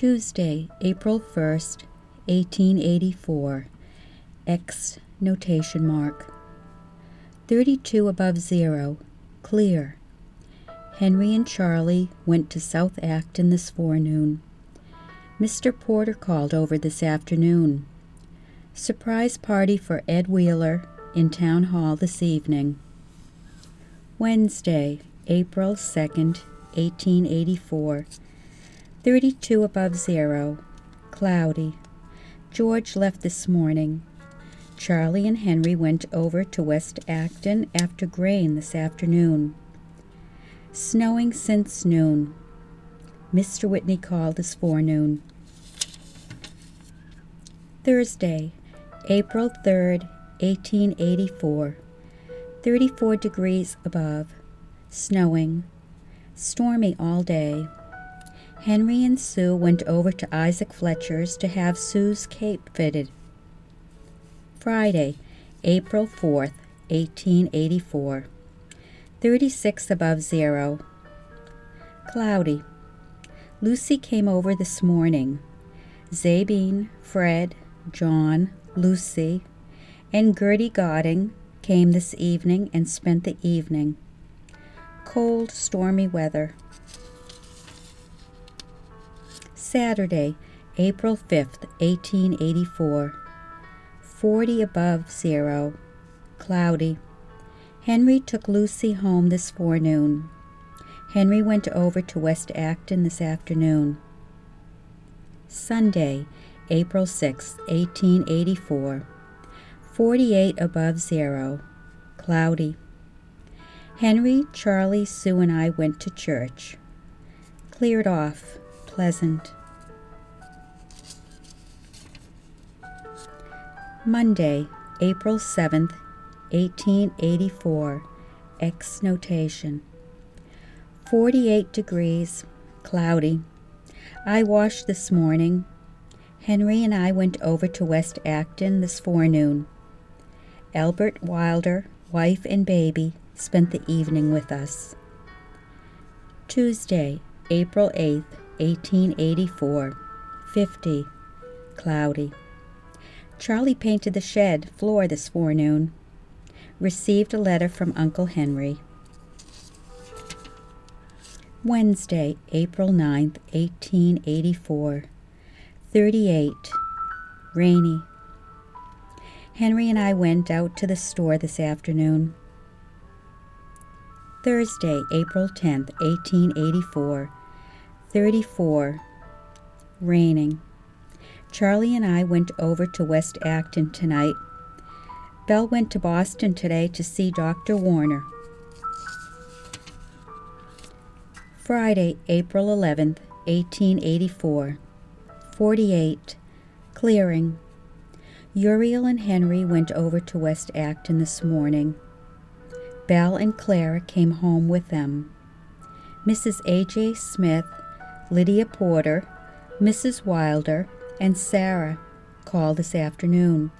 Tuesday, April 1st, 1884. X notation mark. 32 above zero. Clear. Henry and Charlie went to South Acton this forenoon. Mr. Porter called over this afternoon. Surprise party for Ed Wheeler in Town Hall this evening. Wednesday, April 2nd, 1884. 32 above zero. Cloudy. George left this morning. Charlie and Henry went over to West Acton after grain this afternoon. Snowing since noon. Mr. Whitney called this forenoon. Thursday, April 3rd, 1884. 34 degrees above. Snowing. Stormy all day. Henry and Sue went over to Isaac Fletcher's to have Sue's cape fitted. Friday, April 4th, 1884. 36 above zero. Cloudy. Lucy came over this morning. Zabine, Fred, John, Lucy, and Gertie Godding came this evening and spent the evening. Cold, stormy weather. Saturday, April 5th, 1884. 40 above zero. Cloudy. Henry took Lucy home this forenoon. Henry went over to West Acton this afternoon. Sunday, April 6, 1884. 48 above zero. Cloudy. Henry, Charlie, Sue, and I went to church. Cleared off. Pleasant. Monday, April 7th, 1884. X notation. 48 degrees, cloudy. I washed this morning. Henry and I went over to West Acton this forenoon. Albert Wilder, wife and baby, spent the evening with us. Tuesday, April 8th, 1884. 50. Cloudy. Charlie painted the shed floor this forenoon. Received a letter from Uncle Henry. Wednesday, April 9th, 1884. 38. Rainy. Henry and I went out to the store this afternoon. Thursday, April 10th, 1884. 34. Raining. Charlie and I went over to West Acton tonight. Belle went to Boston today to see Dr. Warner. Friday, April 11th, 1884. 48. Clearing. Uriel and Henry went over to West Acton this morning. Belle and Clara came home with them. Mrs. A.J. Smith, Lydia Porter, Mrs. Wilder, and Sarah call this afternoon.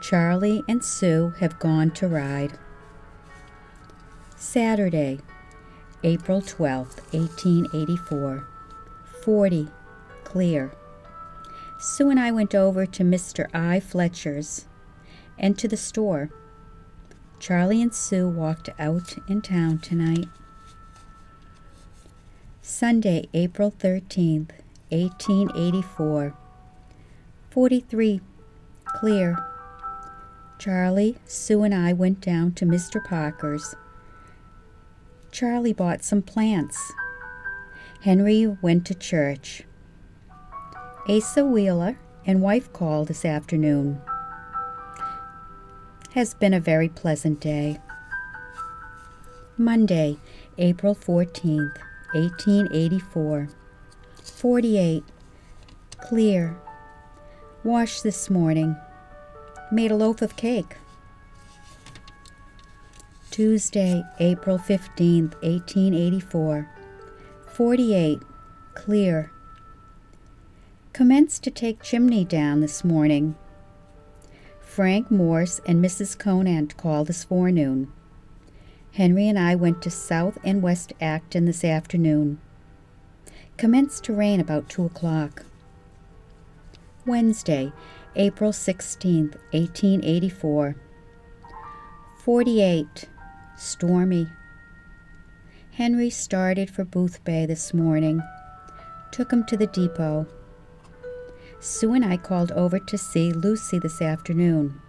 Charlie and Sue have gone to ride. Saturday, April 12th, 1884. 40. Clear. Sue and I went over to Mr. I. Fletcher's and to the store. Charlie and Sue walked out in town tonight. Sunday, April 13th, 1884. 43. Clear. Charlie, Sue, and I went down to Mr. Parker's. Charlie bought some plants. Henry went to church. Asa Wheeler and wife called this afternoon. Has been a very pleasant day. Monday, April 14th, 1884. 48. Clear. Washed this morning. Made a loaf of cake. Tuesday, April 15th, 1884. 48. Clear. Commenced to take chimney down this morning. Frank Morse and Mrs. Conant called this forenoon. Henry and I went to South and West Acton this afternoon. Commenced to rain about 2 o'clock. Wednesday, April 16th, 1884. 48. Stormy. Henry started for Boothbay this morning. Took him to the depot. Sue and I called over to see Lucy this afternoon.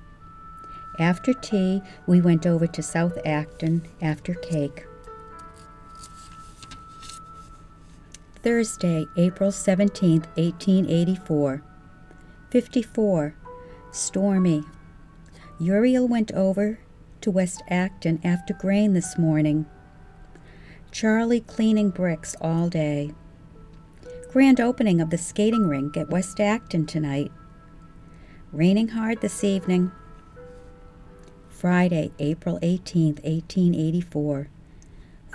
After tea, we went over to South Acton after cake. Thursday, April 17th, 1884. 54. Stormy. Uriel went over to West Acton after grain this morning. Charlie cleaning bricks all day. Grand opening of the skating rink at West Acton tonight. Raining hard this evening. Friday, April 18th, 1884.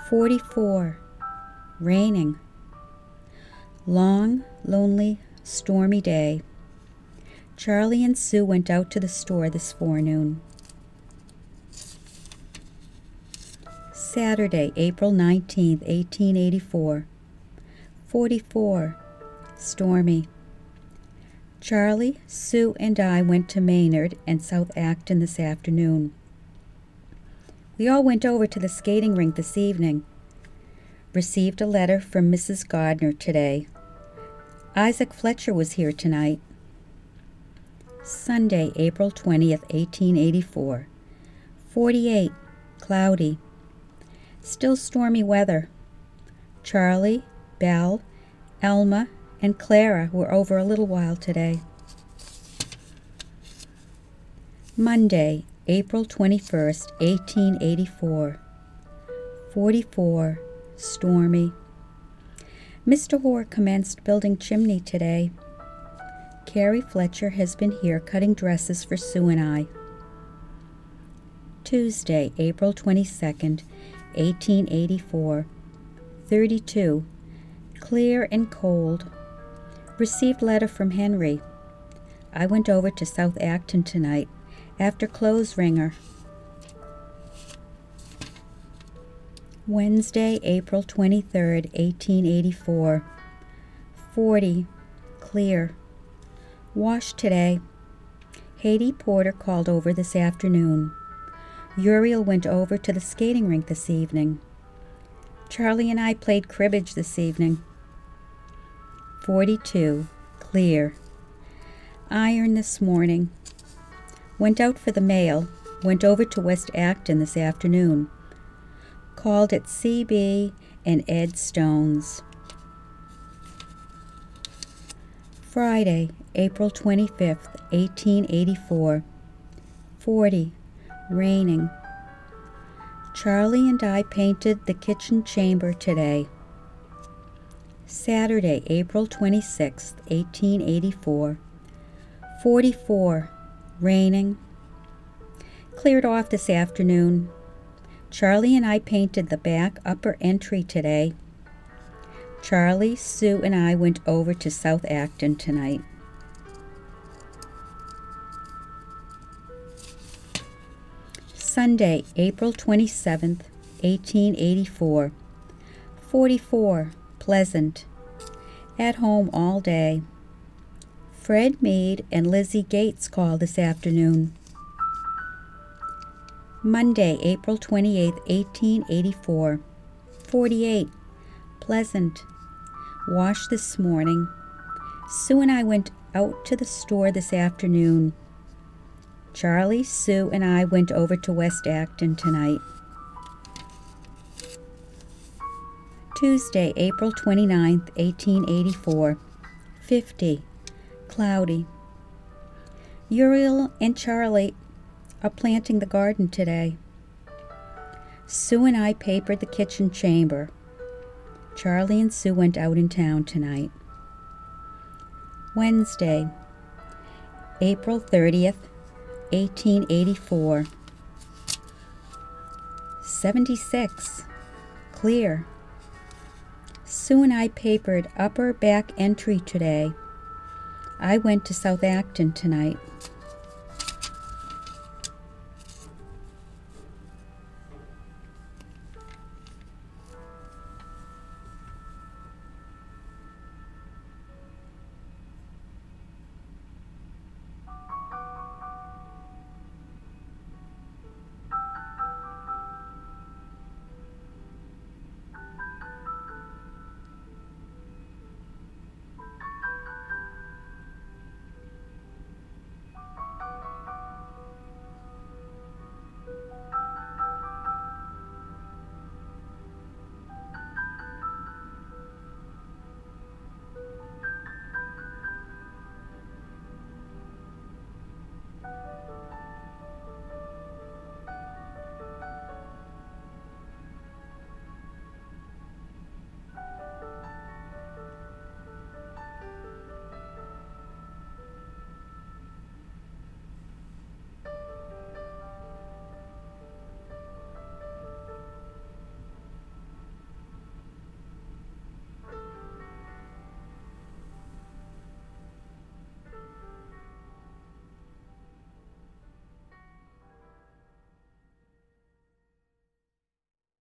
44. Raining. Long, lonely, stormy day. Charlie and Sue went out to the store this forenoon. Saturday, April 19th, 1884. 44. Stormy. Charlie, Sue, and I went to Maynard and South Acton this afternoon. We all went over to the skating rink this evening. Received a letter from Mrs. Gardner today. Isaac Fletcher was here tonight. Sunday, April 20th, 1884. 48. Cloudy. Still stormy weather. Charlie, Belle, Elma, and Clara were over a little while today. Monday, April 21st, 1884. 44. Stormy. Mr. Hoare commenced building chimney today. Carrie Fletcher has been here cutting dresses for Sue and I. Tuesday, April 22nd, 1884. 32. Clear and cold. Received letter from Henry. I went over to South Acton tonight after clothes wringer. Wednesday, April 23rd, 1884. 40. Clear. Washed today. Hattie Porter called over this afternoon. Uriel went over to the skating rink this evening. Charlie and I played cribbage this evening. 42. Clear. Iron this morning. Went out for the mail. Went over to West Acton this afternoon called at CB and Ed Stone's. Friday, April 25th, 1884. 40. Raining. Charlie and I painted the kitchen chamber today. Saturday, April 26th, 1884. 44. Raining. Cleared off this afternoon. Charlie and I painted the back upper entry today. Charlie, Sue, and I went over to South Acton tonight. Sunday, April 27th, 1884. 44. Pleasant. At home all day. Fred Meade and Lizzie Gates called this afternoon. Monday, April 28, 1884. 48. Pleasant. Washed this morning. Sue and I went out to the store this afternoon. Charlie, Sue, and I went over to West Acton tonight. Tuesday, April 29, 1884. 50. Cloudy. Uriel and Charlie are planting the garden today. Sue and I papered the kitchen chamber. Charlie and Sue went out in town tonight. Wednesday, April 30th, 1884. 76. Clear. Sue and I papered upper back entry today. I went to South Acton tonight.